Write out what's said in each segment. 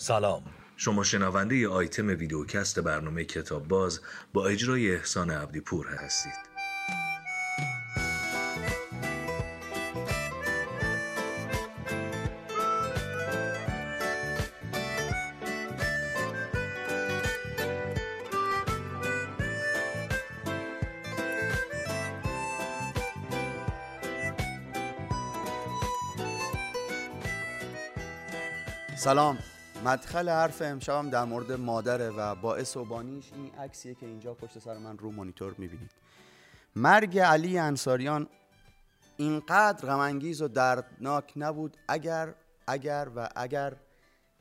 سلام. شما شنونده ی آیتم ویدیوکست برنامه کتاب باز با اجرای احسان عبدی پور هستید. سلام. مدخل حرف امشبم در مورد مادره و باعث و بانیش این عکسیه که اینجا پشت سر من رو مانیتور می‌بینید. مرگ علی انصاریان اینقدر غمانگیز و دردناک نبود. اگر اگر و اگر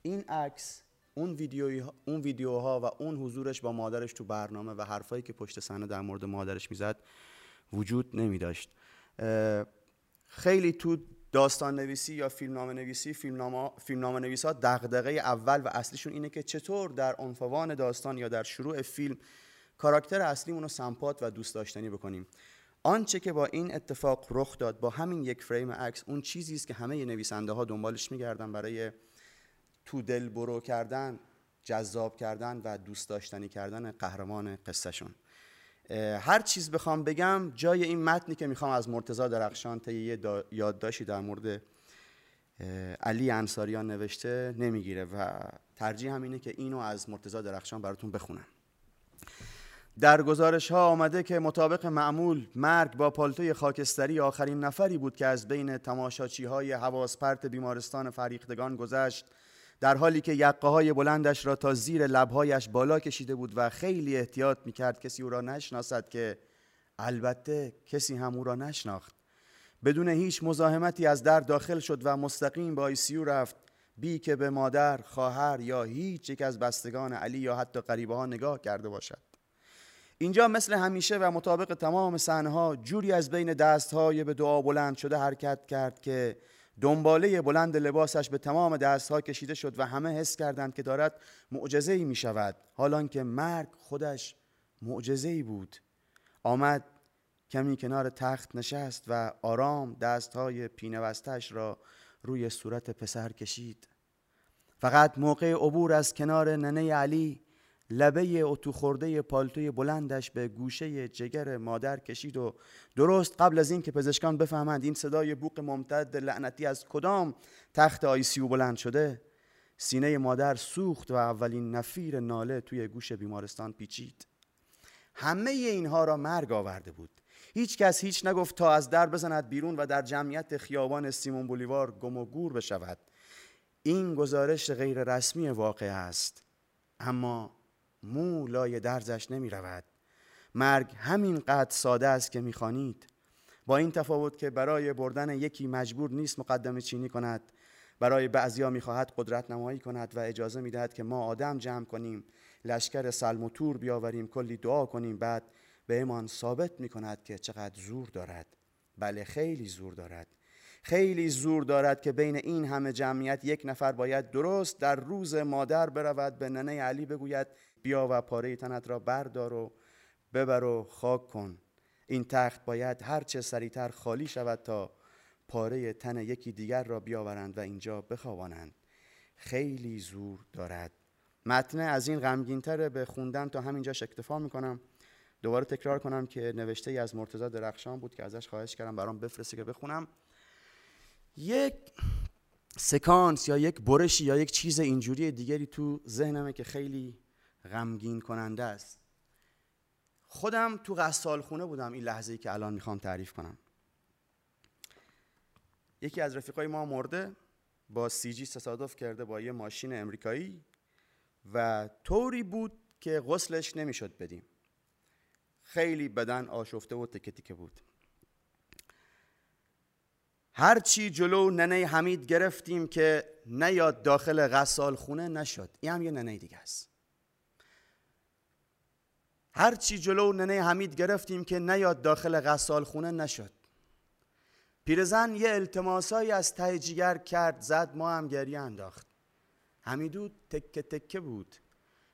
این عکس اون ویدیوی اون ویدیوها و اون حضورش با مادرش تو برنامه و حرفایی که پشت صحنه در مورد مادرش می‌زد وجود نمی داشت خیلی تو داستان نویسی یا فیلمنامه نویسی فیلمنامه, فیلمنامه نویس ها دغدغه اول و اصلیشون اینه که چطور در عنفوان داستان یا در شروع فیلم کاراکتر اصلیمون رو سمپات و دوست داشتنی بکنیم. آنچه که با این اتفاق رخ داد با همین یک فریم عکس اون چیزی است که همه نویسنده ها دنبالش میگردن برای تو دل برو کردن جذاب کردن و دوست داشتنی کردن قهرمان قصهشون. هر چیز بخوام بگم جای این متنی که می‌خوام از مرتزا درخشان تا یه یادداشتی در مورد علی انصاریان نوشته نمی‌گیره و ترجیح همینه که اینو از مرتزا درخشان براتون بخونم. در گزارش ها آمده که مطابق معمول مرگ با پالتوی خاکستری آخرین نفری بود که از بین تماشاچی های حواس پرت بیمارستان فریختگان گذشت. در حالی که یقه های بلندش را تا زیر لبهایش بالا کشیده بود و خیلی احتیاط می‌کرد کسی او را نشناسد که البته کسی هم او را نشناخت. بدون هیچ مزاحمتی از در داخل شد و مستقیم به آیسیو رفت. بی که به مادر، خواهر یا هیچ یک از بستگان علی یا حتی قریبه ها نگاه کرده باشد. اینجا مثل همیشه و مطابق تمام صحنه ها جوری از بین دست های به دعا بلند شده حرکت کرد که دنباله بلند لباسش به تمام دستها کشیده شد و همه حس کردند که دارد معجزه ای می شود حالان که مرگ خودش معجزه ای بود. آمد کمی کنار تخت نشست و آرام دستهای پینوستش را روی صورت پسر کشید. فقط موقع عبور از کنار ننه علی لبه اتو خورده پالتوی بلندش به گوشه جگر مادر کشید و درست قبل از اینکه پزشکان بفهمند این صدای بوق ممتد لعنتی از کدام تخت آیسیو بلند شده سینه مادر سوخت و اولین نفیر ناله توی گوش بیمارستان پیچید. همه اینها را مرگ آورده بود. هیچ کس هیچ نگفت تا از در بزند بیرون و در جمعیت خیابان سیمون بولیوار گم و گور بشود. این گزارش غیر رسمی واقع است. اما مو لای درزش نمی رود. مرگ همین قد ساده است که می‌خوانید با این تفاوت که برای بردن یکی مجبور نیست مقدم چینی کند برای بعضیا می‌خواهد قدرت نمایی کند و اجازه می‌دهد که ما آدم جمع کنیم لشکر سلم و تور بیاوریم کلی دعا کنیم بعد به امان ثابت می‌کند که چقدر زور دارد. بله خیلی زور دارد. خیلی زور دارد که بین این همه جمعیت یک نفر باید درست در روز مادر برود به ننه علی بگوید بیا و پاره تنت را بردار و ببر و خاک کن. این تخت باید هر چه سریعتر خالی شود تا پاره تن یکی دیگر را بیاورند و اینجا بخوابانند. خیلی زور دارد. متن از این غمگینتر به خوندن تا همینجا اکتفا می‌کنم. دوباره تکرار کنم که نوشته ای از مرتضی درخشان بود که ازش خواهش کردم برام بفرسته که بخونم. یک سکانس یا یک برشی یا یک چیز اینجوری دیگری تو ذهنمه که خیلی غمگین کننده است. خودم تو غسال خونه بودم این لحظه ای که الان می‌خوام تعریف کنم. یکی از رفیقای ما مرده با سی جی تصادف کرده با یه ماشین امریکایی و طوری بود که غسلش نمی‌شد بدیم. خیلی بدن آشفته و تکه تکه بود. هرچی جلو ننه حمید گرفتیم که نیاد داخل غسال خونه نشد. این هم یه ننه دیگه است. هرچی جلو ننه حمید گرفتیم که نیاد داخل غسال خونه نشد. پیرزن یه التماسایی از ته جیگر کرد زد ما هم گریه انداخت. حمیدو تکه تکه بود.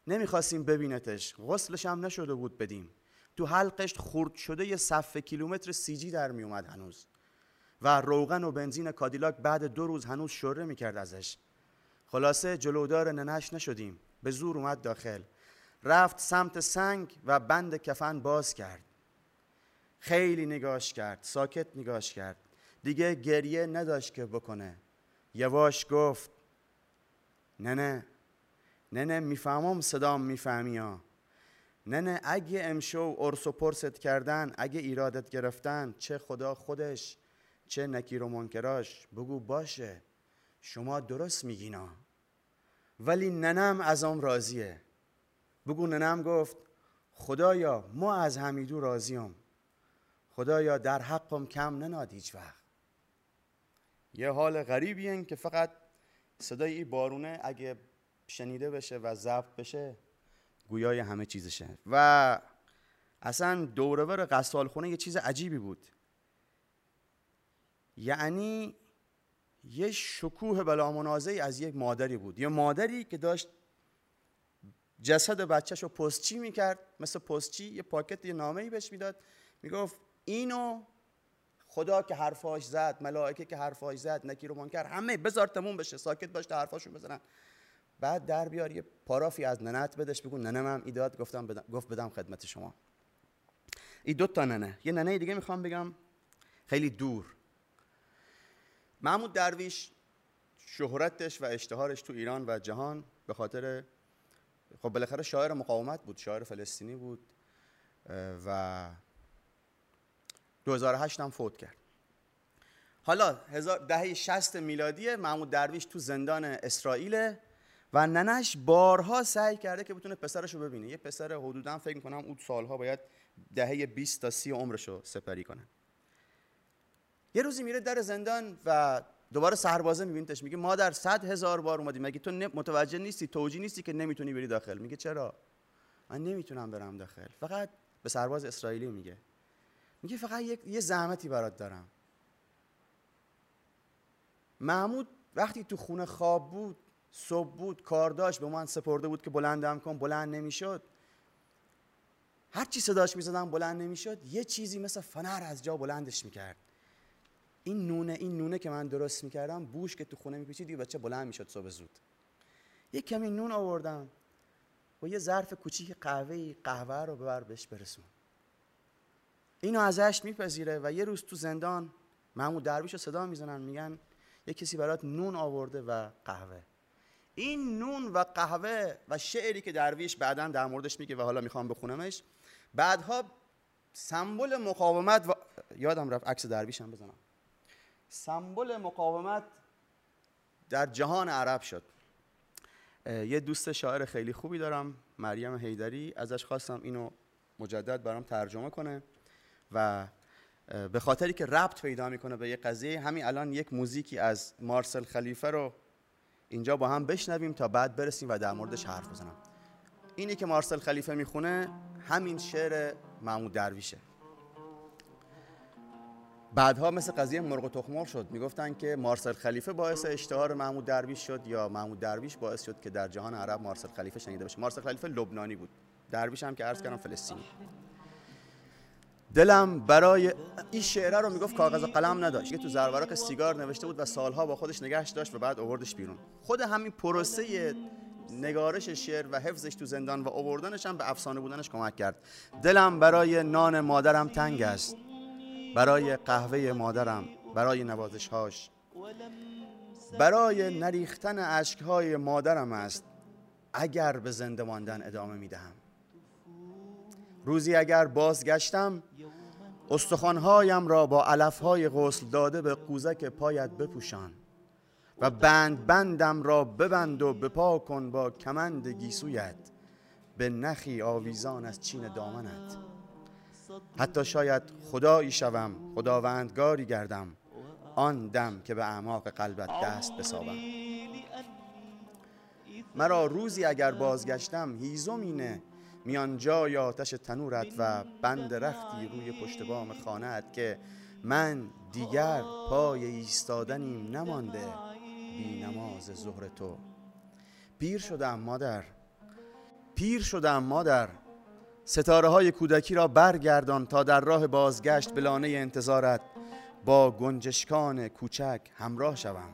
نمی‌خواستیم ببینتش. غسلش هم نشده بود بدیم. تو حلقش خورد شده یه صف کیلومتر سیجی در میومد هنوز. و روغن و بنزین کادیلاک بعد دو روز هنوز شره می‌کرد ازش. خلاصه جلودار ننش نشدیم. به زور اومد داخل. رفت سمت سنگ و بند کفن باز کرد. خیلی نگاش کرد ساکت نگاش کرد. دیگه گریه نداشت که بکنه. یواش گفت نه نه. نه نه می‌فهمم صدام می‌فهمی ها. نه نه اگه امشو ارس و پرست کردن اگه ایرادت گرفتن چه خدا خودش چه نکیر و منکراش بگو باشه. شما درست میگینا ولی ننم از راضیه. بگو ننم گفت خدایا ما از حمیدو راضیم خدایا در حقم کم نناد هیچ وقت. یه حال غریبی این که فقط صدای این بارونه اگه شنیده بشه و ضبط بشه گویای همه چیزشه. و اصلا دورور قصال خونه یه چیز عجیبی بود. یعنی یه شکوه بلا از یک مادری بود. یه مادری که داشت جسد بچهش رو پستچی می‌کرد مثل پستچی یه پاکت یه نامه ای بهش می‌داد. می‌گفت اینو خدا که حرفاش زد ملائکه که حرفاش زد نکیر و منکر همه بذار تموم بشه ساکت باش تا حرفاشون بزنن. بعد در بیار یه پارافی از ننت بدش بگو ننه من. ایداد گفتم بدم گفت بدم خدمت شما. این دو تا ننه. یه ننه دیگه می‌خوام بگم. خیلی دور. محمود درویش شهرتش و اشتهارش تو ایران و جهان به خاطر خب بالاخره شاعر مقاومت بود شاعر فلسطینی بود و 2008 هم فوت کرد. حالا دهه 60 میلادی محمود درویش تو زندان اسرائیل و ننش بارها سعی کرده که بتونه پسرش رو ببینه. یه پسر حدودا فکر کنم اون سالها باید دهه 20 تا 30 عمرش رو سپری کنه. یه روزی میره در زندان و دوباره سربازه میبینتش میگه ما در صد هزار بار اومدیم مگه تو متوجه نیستی؟ توجی نیستی که نمی‌تونی بری داخل. میگه چرا؟ من نمی‌تونم برم داخل. فقط به سرباز اسرائیلی میگه. میگه فقط یه زحمتی برات دارم. محمود وقتی تو خونه خواب بود صبح بود کار داشت به من سپرده بود که بلندم کن بلند نمی‌شد. هر چی صداش می‌زدم بلند نمی‌شد یه چیزی مثل فنر از جا بلندش می‌کرد. این نونه این نونه که من درست می‌کردم بوش که تو خونه میپیچید یه بچه بلند می‌شد صبح زود. یه کمی نون آوردم و یه ظرف کوچیک قهوه قهوه رو ببر بهش برسون. اینو ازش میپذیره و یه روز تو زندان محمود درویش رو صدا می‌زنن میگن یه کسی برات نون آورده و قهوه. این نون و قهوه و شعری که درویش بعدا در موردش میگه و حالا می‌خوام بخونمش بعدها سمبل مقاومت و یادم رفت عکس درویش هم بزنم. سمبل مقاومت در جهان عرب شد. یه دوست شاعر خیلی خوبی دارم مریم حیدری. ازش خواستم اینو مجدد برام ترجمه کنه و به خاطری که ربط پیدا می‌کنه به یه قضیه همین الان یک موزیکی از مارسل خلیفه رو اینجا با هم بشنویم تا بعد برسیم و در موردش حرف بزنم. اینی که مارسل خلیفه می‌خونه همین شعر محمود درویشه. بعدها مثل قضیه مرغ و تخمر شد. می‌گفتن که مارسل خلیفه باعث اشتهار محمود درویش شد یا محمود درویش باعث شد که در جهان عرب مارسل خلیفه شنیده بشه. مارسل خلیفه لبنانی بود. درویش هم که عرض کردم فلسطینی. دلم برای این شعره رو می‌گفت کاغذ و قلم نداشت. که تو زرورق سیگار نوشته بود و سالها با خودش نگهش داشت و بعد آوردش بیرون. خود همین پروسه نگارش شعر و حفظش تو زندان و آوردنش هم به افسانه بودنش کمک کرد. دلم برای نان مادرم تنگ است. برای قهوه مادرم برای نوازش هاش برای نریختن اشکهای مادرم است اگر به زنده ماندن ادامه می‌دهم. روزی اگر بازگشتم استخوانهایم را با علفهای غسل داده به قوزک پایت بپوشان و بند بندم را ببند و بپا کن با کمند گیسویت. به نخی آویزان از چین دامنت. حتی شاید خدایی شوم خداوندگاری گردم. آن دم که به اعماق قلبت دست بسابم. مرا روزی اگر بازگشتم هیزمینه میان جای آتش تنورت و بند رختی روی پشت بام خانهت که من دیگر پای ایستادنیم نمانده بی نماز ظهر تو. پیر شدم مادر. پیر شدم مادر. ستاره های کودکی را برگردان تا در راه بازگشت به لانه انتظارت. با گنجشکان کوچک همراه شوم.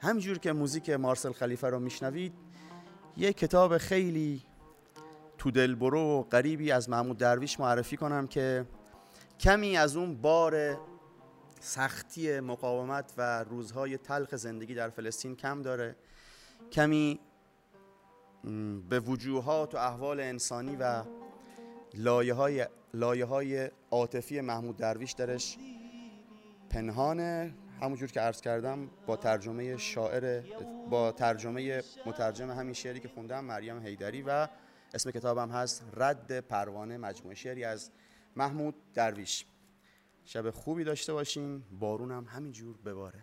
همینجور که موزیک مارسل خلیفه رو میشنوید یه کتاب خیلی تو دلبرو و قریبی از محمود درویش معرفی کنم که کمی از اون بار سختی مقاومت و روزهای تلخ زندگی در فلسطین کم داره. کمی به وجوهات و احوال انسانی و لایه های, لایه های عاطفی محمود درویش درش پنهانه. همونجور که عرض کردم با ترجمه شاعر با ترجمه مترجم همین شعری که خوندم مریم هیدری و اسم کتابم هست رد پروانه مجموعه شعری از محمود درویش. شب خوبی داشته باشین. بارونم همینجور بباره.